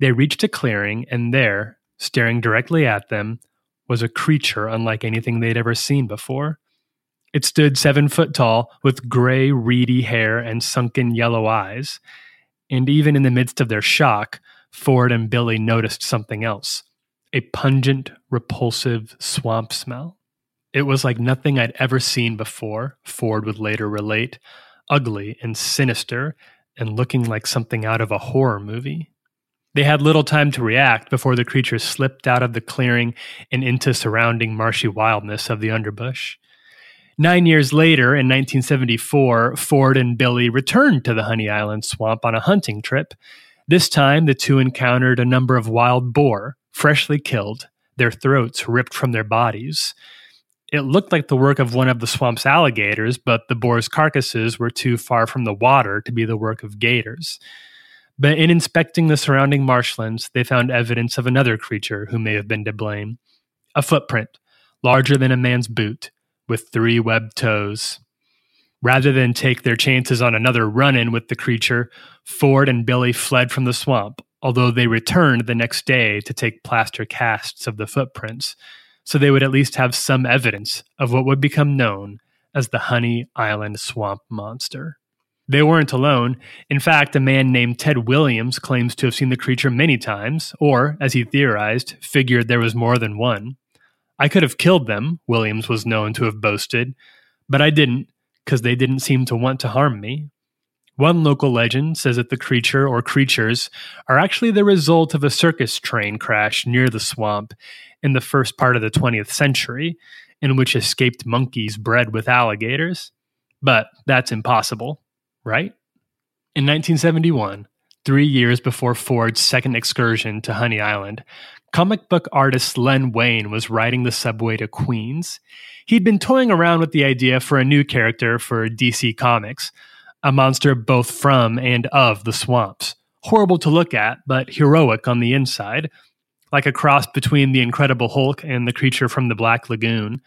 They reached a clearing, and there, staring directly at them, was a creature unlike anything they'd ever seen before. It stood seven foot tall, with gray, reedy hair and sunken yellow eyes. And even in the midst of their shock, Ford and Billy noticed something else a pungent, repulsive swamp smell. It was like nothing I'd ever seen before, Ford would later relate ugly and sinister and looking like something out of a horror movie. They had little time to react before the creature slipped out of the clearing and into surrounding marshy wildness of the underbush. Nine years later, in 1974, Ford and Billy returned to the Honey Island swamp on a hunting trip. This time, the two encountered a number of wild boar, freshly killed, their throats ripped from their bodies. It looked like the work of one of the swamp's alligators, but the boar's carcasses were too far from the water to be the work of gators. But in inspecting the surrounding marshlands, they found evidence of another creature who may have been to blame a footprint, larger than a man's boot, with three webbed toes. Rather than take their chances on another run in with the creature, Ford and Billy fled from the swamp, although they returned the next day to take plaster casts of the footprints, so they would at least have some evidence of what would become known as the Honey Island Swamp Monster. They weren't alone. In fact, a man named Ted Williams claims to have seen the creature many times, or, as he theorized, figured there was more than one. I could have killed them, Williams was known to have boasted, but I didn't because they didn't seem to want to harm me. One local legend says that the creature or creatures are actually the result of a circus train crash near the swamp in the first part of the 20th century, in which escaped monkeys bred with alligators. But that's impossible, right? In 1971, three years before Ford's second excursion to Honey Island, comic book artist Len Wein was riding the subway to Queens. He'd been toying around with the idea for a new character for DC Comics, a monster both from and of the swamps. Horrible to look at, but heroic on the inside, like a cross between the Incredible Hulk and the creature from the Black Lagoon.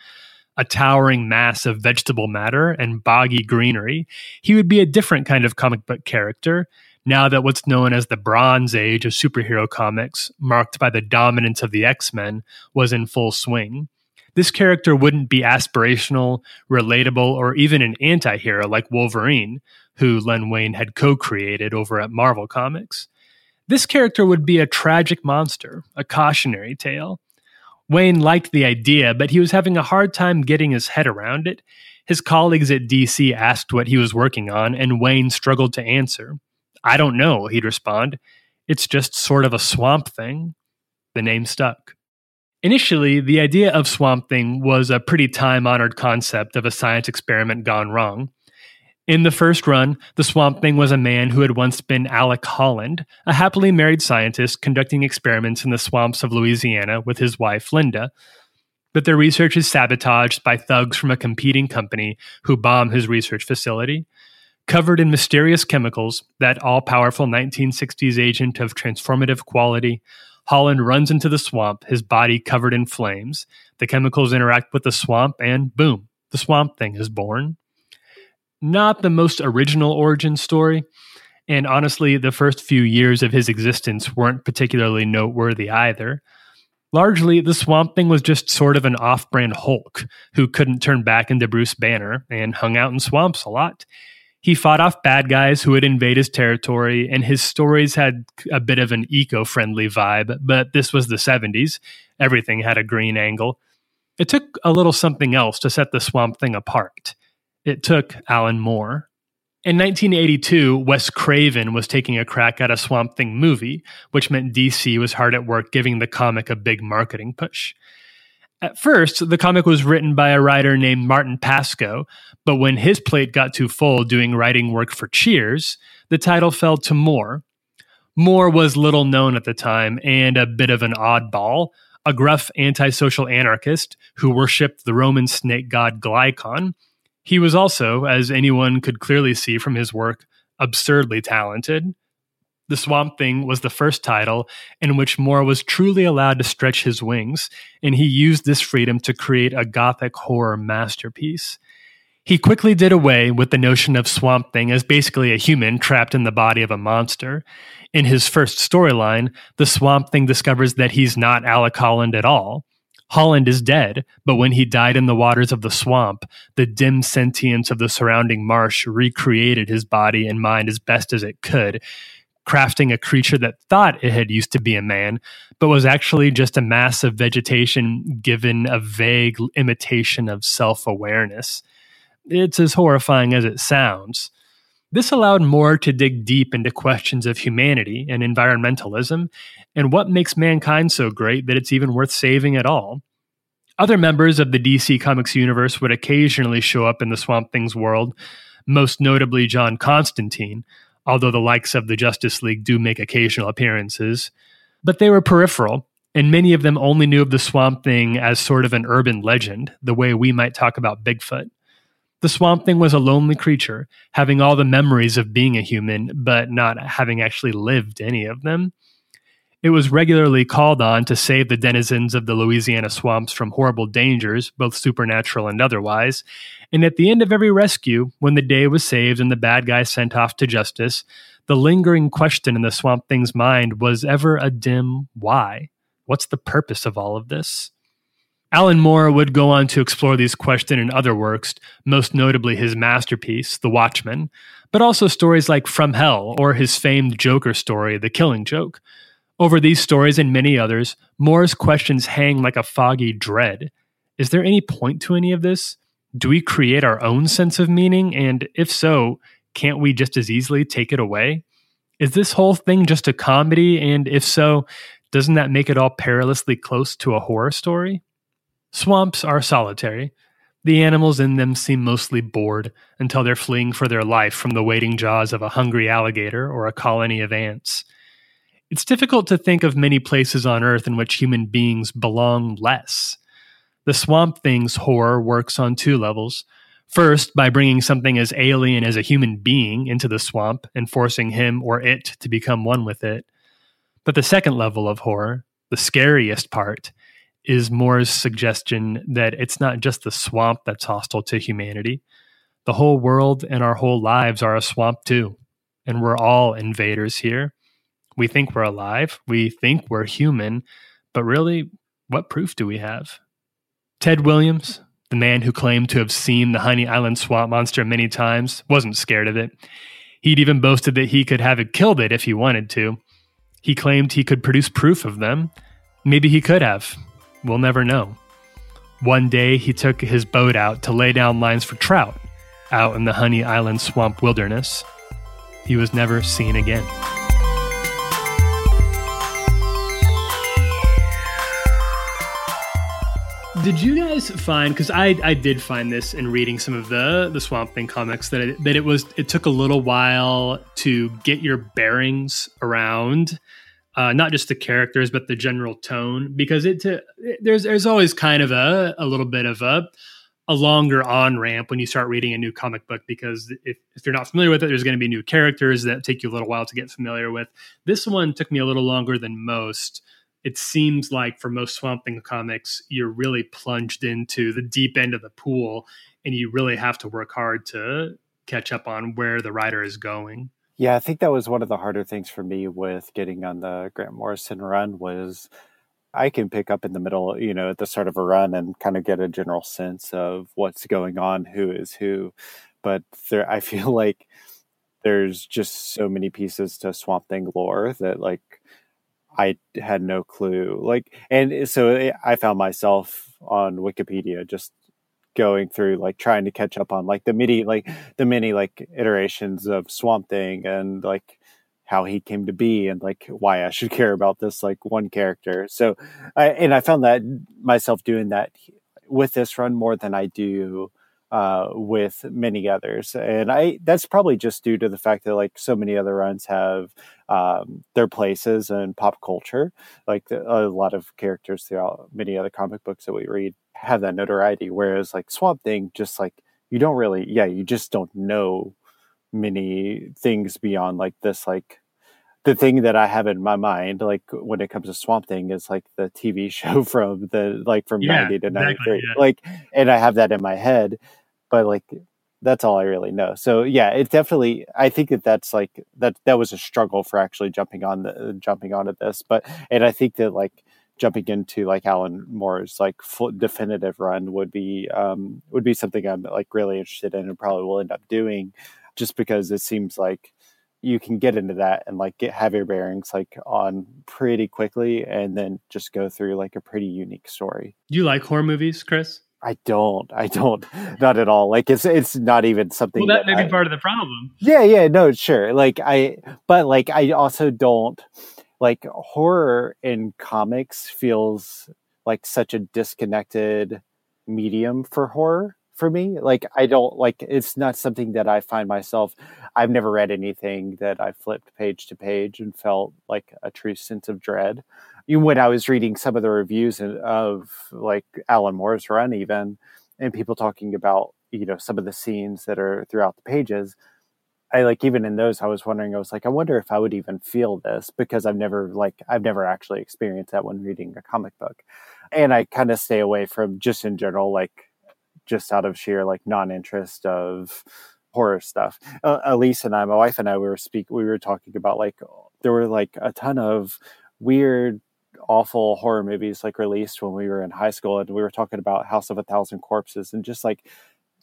A towering mass of vegetable matter and boggy greenery, he would be a different kind of comic book character, now that what's known as the Bronze Age of superhero comics, marked by the dominance of the X Men, was in full swing. This character wouldn't be aspirational, relatable, or even an anti hero like Wolverine, who Len Wein had co created over at Marvel Comics. This character would be a tragic monster, a cautionary tale. Wein liked the idea, but he was having a hard time getting his head around it. His colleagues at DC asked what he was working on, and Wein struggled to answer. I don't know, he'd respond. It's just sort of a swamp thing. The name stuck. Initially, the idea of Swamp Thing was a pretty time honored concept of a science experiment gone wrong. In the first run, the Swamp Thing was a man who had once been Alec Holland, a happily married scientist conducting experiments in the swamps of Louisiana with his wife, Linda. But their research is sabotaged by thugs from a competing company who bomb his research facility. Covered in mysterious chemicals, that all powerful 1960s agent of transformative quality, Holland runs into the swamp, his body covered in flames. The chemicals interact with the swamp, and boom, the swamp thing is born. Not the most original origin story, and honestly, the first few years of his existence weren't particularly noteworthy either. Largely, the Swamp Thing was just sort of an off brand Hulk who couldn't turn back into Bruce Banner and hung out in swamps a lot. He fought off bad guys who would invade his territory, and his stories had a bit of an eco friendly vibe, but this was the 70s. Everything had a green angle. It took a little something else to set the Swamp Thing apart. It took Alan Moore. In 1982, Wes Craven was taking a crack at a Swamp Thing movie, which meant DC was hard at work giving the comic a big marketing push. At first, the comic was written by a writer named Martin Pasko, but when his plate got too full doing writing work for Cheers, the title fell to Moore. Moore was little known at the time and a bit of an oddball, a gruff antisocial anarchist who worshipped the Roman snake god Glycon. He was also, as anyone could clearly see from his work, absurdly talented. The Swamp Thing was the first title in which Moore was truly allowed to stretch his wings, and he used this freedom to create a gothic horror masterpiece. He quickly did away with the notion of Swamp Thing as basically a human trapped in the body of a monster. In his first storyline, the Swamp Thing discovers that he's not Alec Holland at all. Holland is dead, but when he died in the waters of the swamp, the dim sentience of the surrounding marsh recreated his body and mind as best as it could, crafting a creature that thought it had used to be a man, but was actually just a mass of vegetation given a vague imitation of self awareness. It's as horrifying as it sounds. This allowed Moore to dig deep into questions of humanity and environmentalism and what makes mankind so great that it's even worth saving at all. Other members of the DC Comics universe would occasionally show up in the Swamp Thing's world, most notably John Constantine, although the likes of the Justice League do make occasional appearances. But they were peripheral, and many of them only knew of the Swamp Thing as sort of an urban legend, the way we might talk about Bigfoot. The Swamp Thing was a lonely creature, having all the memories of being a human, but not having actually lived any of them. It was regularly called on to save the denizens of the Louisiana swamps from horrible dangers, both supernatural and otherwise. And at the end of every rescue, when the day was saved and the bad guy sent off to justice, the lingering question in the swamp thing's mind was ever a dim why? What's the purpose of all of this? Alan Moore would go on to explore these questions in other works, most notably his masterpiece, The Watchmen, but also stories like From Hell or his famed Joker story, The Killing Joke. Over these stories and many others, Moore's questions hang like a foggy dread. Is there any point to any of this? Do we create our own sense of meaning? And if so, can't we just as easily take it away? Is this whole thing just a comedy? And if so, doesn't that make it all perilously close to a horror story? Swamps are solitary. The animals in them seem mostly bored until they're fleeing for their life from the waiting jaws of a hungry alligator or a colony of ants. It's difficult to think of many places on Earth in which human beings belong less. The Swamp Thing's horror works on two levels. First, by bringing something as alien as a human being into the swamp and forcing him or it to become one with it. But the second level of horror, the scariest part, is Moore's suggestion that it's not just the swamp that's hostile to humanity. The whole world and our whole lives are a swamp too. And we're all invaders here. We think we're alive. We think we're human. But really, what proof do we have? Ted Williams, the man who claimed to have seen the Honey Island swamp monster many times, wasn't scared of it. He'd even boasted that he could have it killed it if he wanted to. He claimed he could produce proof of them. Maybe he could have. We'll never know. One day, he took his boat out to lay down lines for trout out in the Honey Island swamp wilderness. He was never seen again. Did you guys find? Because I I did find this in reading some of the the Swamp Thing comics that it, that it was it took a little while to get your bearings around, uh, not just the characters but the general tone because it, there's there's always kind of a a little bit of a a longer on ramp when you start reading a new comic book because if, if you're not familiar with it, there's going to be new characters that take you a little while to get familiar with. This one took me a little longer than most it seems like for most Swamp Thing comics, you're really plunged into the deep end of the pool and you really have to work hard to catch up on where the writer is going. Yeah, I think that was one of the harder things for me with getting on the Grant Morrison run was I can pick up in the middle, you know, at the start of a run and kind of get a general sense of what's going on, who is who. But there I feel like there's just so many pieces to Swamp Thing lore that like I had no clue. Like, and so I found myself on Wikipedia just going through like trying to catch up on like the mini like the many like iterations of Swamp Thing and like how he came to be and like why I should care about this like one character. So I and I found that myself doing that with this run more than I do uh, with many others, and I that's probably just due to the fact that like so many other runs have um, their places in pop culture. Like the, a lot of characters throughout many other comic books that we read have that notoriety, whereas like Swamp Thing, just like you don't really, yeah, you just don't know many things beyond like this like the thing that I have in my mind, like when it comes to Swamp Thing, is like the TV show from the like from yeah, ninety to ninety three. Exactly, yeah. Like, and I have that in my head, but like that's all I really know. So yeah, it definitely. I think that that's like that. That was a struggle for actually jumping on the jumping onto this, but and I think that like jumping into like Alan Moore's like full definitive run would be um would be something I'm like really interested in and probably will end up doing, just because it seems like you can get into that and like get have your bearings like on pretty quickly and then just go through like a pretty unique story. Do you like horror movies, Chris? I don't. I don't. Not at all. Like it's it's not even something. Well, that, that may be part of the problem. Yeah, yeah, no, sure. Like I, but like I also don't like horror in comics feels like such a disconnected medium for horror for me. Like I don't like it's not something that I find myself I've never read anything that I flipped page to page and felt like a true sense of dread. Even when I was reading some of the reviews of like Alan Moore's run even and people talking about, you know, some of the scenes that are throughout the pages, I like even in those, I was wondering. I was like, I wonder if I would even feel this because I've never like I've never actually experienced that when reading a comic book, and I kind of stay away from just in general, like just out of sheer like non-interest of horror stuff. Uh, Elise and I, my wife and I, we were speak, we were talking about like there were like a ton of weird awful horror movies like released when we were in high school and we were talking about house of a thousand corpses and just like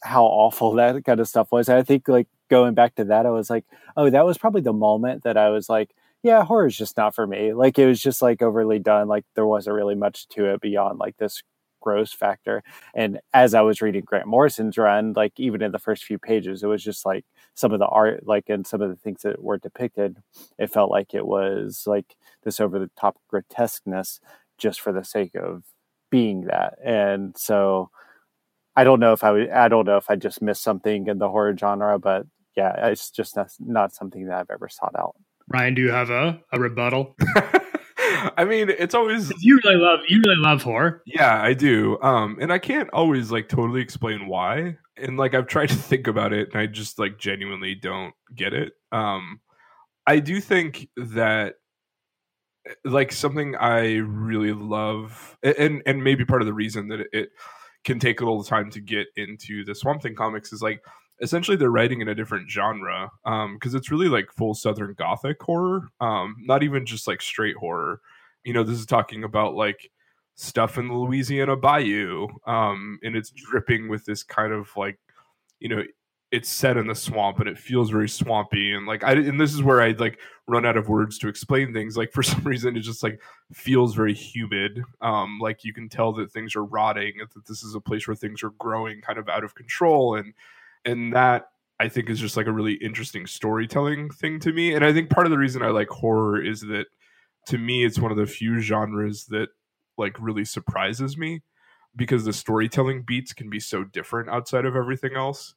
how awful that kind of stuff was. I think like going back to that, I was like, oh, that was probably the moment that I was like, yeah, horror is just not for me. Like it was just like overly done. Like there wasn't really much to it beyond like this gross factor. And as I was reading Grant Morrison's run, like even in the first few pages, it was just like some of the art, like and some of the things that were depicted, it felt like it was like this over the top grotesqueness just for the sake of being that. And so I don't know if I would, I don't know if I just missed something in the horror genre, but yeah, it's just not, not something that I've ever sought out. Ryan, do you have a, a rebuttal? I mean, it's always you really love you really love horror. Yeah, I do. Um, and I can't always like totally explain why. And like I've tried to think about it, and I just like genuinely don't get it. Um, I do think that like something I really love, and and maybe part of the reason that it can take a little time to get into the Swamp Thing comics is like essentially they're writing in a different genre Um, because um, it's really like full Southern Gothic horror, um, not even just like straight horror. You know, this is talking about like stuff in the Louisiana Bayou, um, and it's dripping with this kind of like you know it's set in the swamp and it feels very swampy and like I and this is where I like run out of words to explain things. Like for some reason it just like feels very humid um like you can tell that things are rotting that this is a place where things are growing kind of out of control and and that I think is just like a really interesting storytelling thing to me. And I think part of the reason I like horror is that to me it's one of the few genres that like really surprises me because the storytelling beats can be so different outside of everything else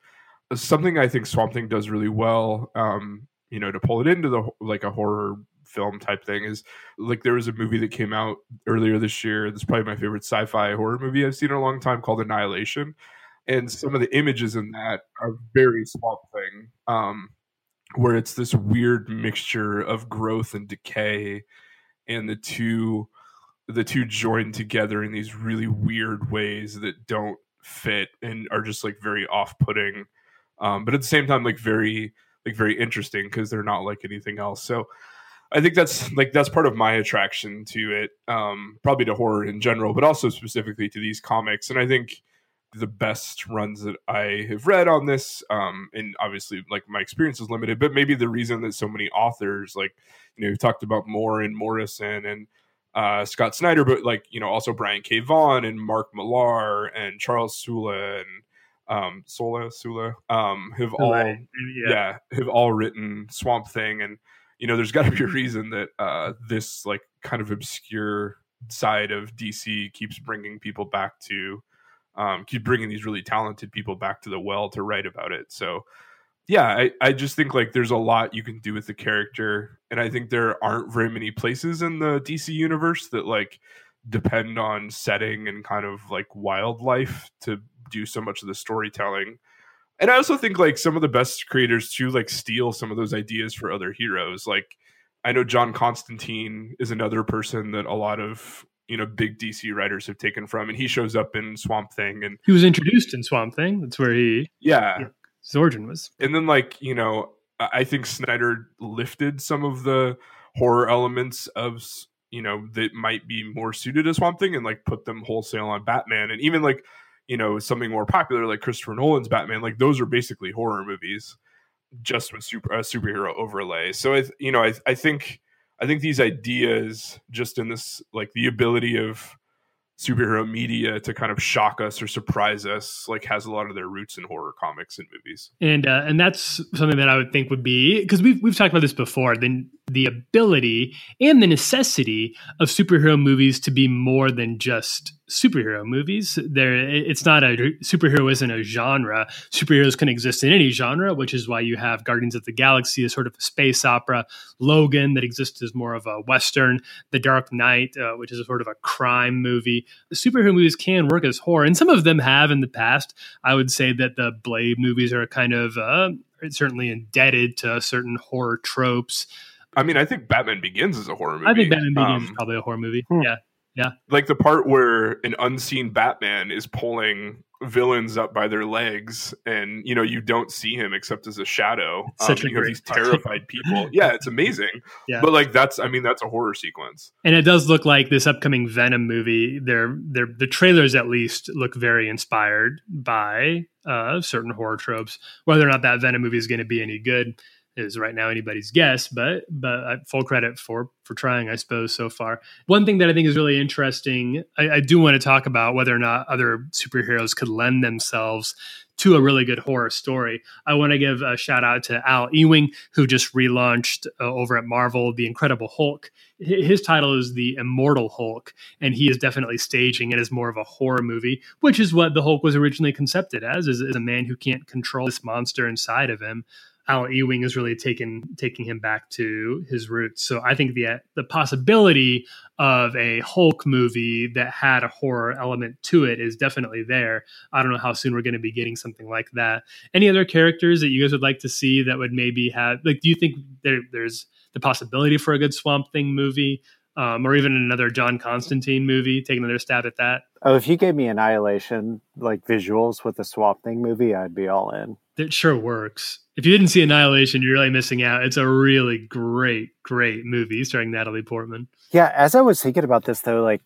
something I think Swamp Thing does really well, um, you know, to pull it into the like a horror film type thing is like there was a movie that came out earlier this year. That's probably my favorite sci-fi horror movie I've seen in a long time called Annihilation. And some of the images in that are very Swamp Thing, um, where it's this weird mixture of growth and decay, and the two the two join together in these really weird ways that don't fit and are just like very off-putting um, but at the same time like very like very interesting because they're not like anything else. So i think that's like that's part of my attraction to it um, probably to horror in general but also specifically to these comics. And i think the best runs that i have read on this um, and obviously like my experience is limited but maybe the reason that so many authors like you know we talked about moore and morrison and uh, Scott Snyder, but like you know, also Brian K. Vaughan and Mark Millar and Charles Sula and um Sola Sula um have all yeah. yeah. have all written Swamp Thing and you know there's got to be a reason that uh this like kind of obscure side of DC keeps bringing people back to um keep bringing these really talented people back to the well to write about it so yeah I, I just think like there's a lot you can do with the character and i think there aren't very many places in the dc universe that like depend on setting and kind of like wildlife to do so much of the storytelling. And I also think like some of the best creators too like steal some of those ideas for other heroes. Like I know John Constantine is another person that a lot of you know big DC writers have taken from, and he shows up in Swamp Thing, and he was introduced in Swamp Thing. That's where he yeah his origin was. And then like you know I think Snyder lifted some of the horror elements of you know that might be more suited to Swamp Thing and like put them wholesale on Batman, and even like you know something more popular like Christopher Nolan's Batman, like those are basically horror movies, just with super a superhero overlay. So I, you know, I, I think I think these ideas, just in this like the ability of superhero media to kind of shock us or surprise us like has a lot of their roots in horror comics and movies. And uh, and that's something that i would think would be because we've, we've talked about this before then the ability and the necessity of superhero movies to be more than just superhero movies. There, it's not a superhero isn't a genre. Superheroes can exist in any genre, which is why you have Guardians of the Galaxy as sort of a space opera, Logan that exists as more of a western, The Dark Knight, uh, which is a sort of a crime movie. Superhero movies can work as horror, and some of them have in the past. I would say that the Blade movies are kind of uh, certainly indebted to certain horror tropes. I mean, I think Batman Begins is a horror movie. I think Batman Begins um, is probably a horror movie. Hmm. Yeah. Yeah. Like the part where an unseen Batman is pulling villains up by their legs and you know you don't see him except as a shadow um, because he's terrified people yeah it's amazing yeah but like that's i mean that's a horror sequence and it does look like this upcoming venom movie they're, they're the trailers at least look very inspired by uh, certain horror tropes whether or not that venom movie is going to be any good is right now anybody's guess, but but full credit for for trying, I suppose, so far. One thing that I think is really interesting, I, I do want to talk about whether or not other superheroes could lend themselves to a really good horror story. I want to give a shout out to Al Ewing, who just relaunched uh, over at Marvel The Incredible Hulk. His title is The Immortal Hulk, and he is definitely staging it as more of a horror movie, which is what the Hulk was originally concepted as, is, is a man who can't control this monster inside of him. Al Ewing is really taking taking him back to his roots. So I think the the possibility of a Hulk movie that had a horror element to it is definitely there. I don't know how soon we're going to be getting something like that. Any other characters that you guys would like to see that would maybe have like? Do you think there, there's the possibility for a good Swamp Thing movie? Um, or even another John Constantine movie, take another stab at that. Oh, if you gave me Annihilation like visuals with a Swamp Thing movie, I'd be all in it sure works. If you didn't see Annihilation, you're really missing out. It's a really great, great movie starring Natalie Portman. Yeah, as I was thinking about this though, like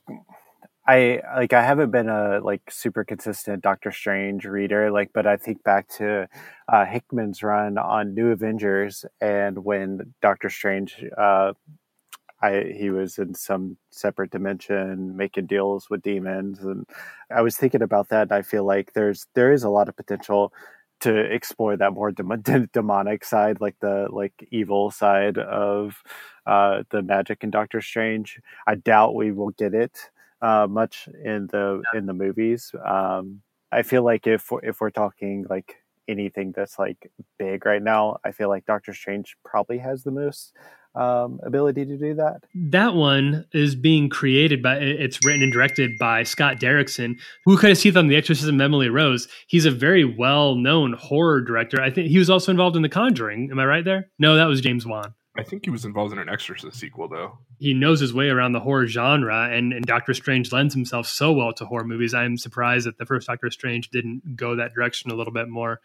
I like I haven't been a like super consistent Doctor Strange reader, like, but I think back to uh, Hickman's run on New Avengers and when Doctor Strange, uh, I he was in some separate dimension making deals with demons, and I was thinking about that. And I feel like there's there is a lot of potential to explore that more dem- demonic side, like the like evil side of uh, the magic in Doctor Strange. I doubt we will get it uh, much in the in the movies. Um, I feel like if if we're talking like anything that's like big right now, I feel like Doctor Strange probably has the most um, ability to do that. That one is being created by it's written and directed by Scott Derrickson, who kind of see on The Exorcism of Emily Rose. He's a very well known horror director. I think he was also involved in The Conjuring. Am I right there? No, that was James Wan. I think he was involved in an Exorcist sequel, though. He knows his way around the horror genre, and, and Doctor Strange lends himself so well to horror movies. I'm surprised that the first Doctor Strange didn't go that direction a little bit more.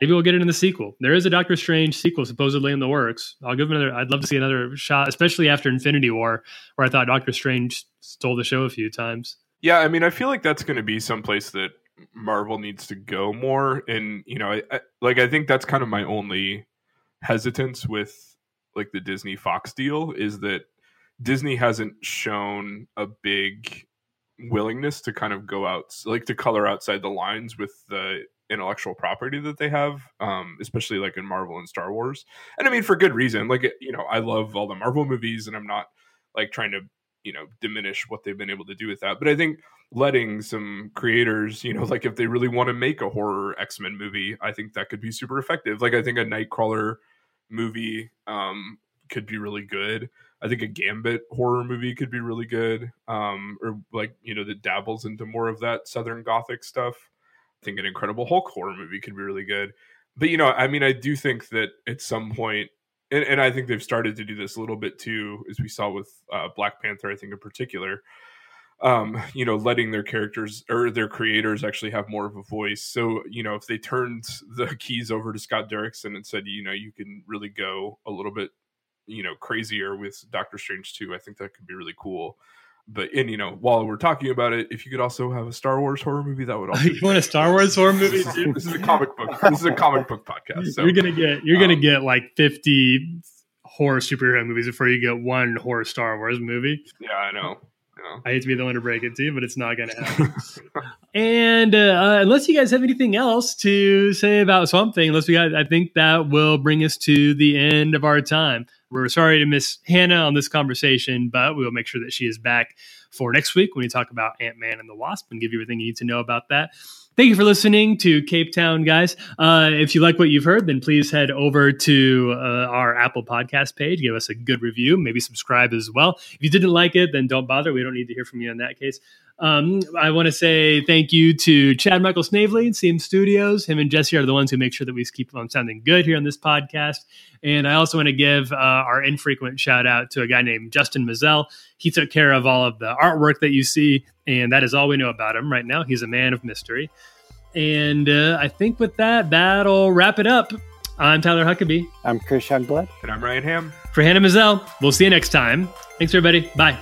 Maybe we'll get it in the sequel. There is a Doctor Strange sequel supposedly in the works. I'll give another. I'd love to see another shot, especially after Infinity War, where I thought Doctor Strange stole the show a few times. Yeah, I mean, I feel like that's going to be someplace that Marvel needs to go more, and you know, I, I, like I think that's kind of my only hesitance with like the Disney Fox deal is that Disney hasn't shown a big willingness to kind of go out like to color outside the lines with the intellectual property that they have, um, especially like in Marvel and Star Wars. And I mean, for good reason. Like, you know, I love all the Marvel movies, and I'm not like trying to, you know, diminish what they've been able to do with that. But I think letting some creators, you know, like if they really want to make a horror X Men movie, I think that could be super effective. Like, I think a Nightcrawler movie um, could be really good. I think a Gambit horror movie could be really good, um, or like you know that dabbles into more of that Southern Gothic stuff think an Incredible Hulk horror movie could be really good. But you know, I mean, I do think that at some point, and, and I think they've started to do this a little bit too, as we saw with uh, Black Panther. I think in particular, um, you know, letting their characters or their creators actually have more of a voice. So, you know, if they turned the keys over to Scott Derrickson and said, you know, you can really go a little bit, you know, crazier with Doctor Strange too, I think that could be really cool but and you know while we're talking about it if you could also have a star wars horror movie that would also you want a star wars horror movie this is a comic book. This is a comic book podcast so, you're gonna get you're um, gonna get like 50 horror superhero movies before you get one horror star wars movie. Yeah i know. I hate to be the one to break it to you, but it's not going to happen. and uh, unless you guys have anything else to say about Swamp Thing, unless we got, I think that will bring us to the end of our time. We're sorry to miss Hannah on this conversation, but we will make sure that she is back for next week when we talk about Ant Man and the Wasp and give you everything you need to know about that. Thank you for listening to Cape Town, guys. Uh, if you like what you've heard, then please head over to uh, our Apple Podcast page, give us a good review, maybe subscribe as well. If you didn't like it, then don't bother. We don't need to hear from you in that case. Um, I want to say thank you to Chad Michael Snavely and CM Studios. Him and Jesse are the ones who make sure that we keep on sounding good here on this podcast. And I also want to give uh, our infrequent shout out to a guy named Justin Mazel. He took care of all of the artwork that you see, and that is all we know about him right now. He's a man of mystery. And uh, I think with that, that'll wrap it up. I'm Tyler Huckabee. I'm Chris Youngblood. And I'm Ryan Ham. For Hannah Mazel, we'll see you next time. Thanks, everybody. Bye.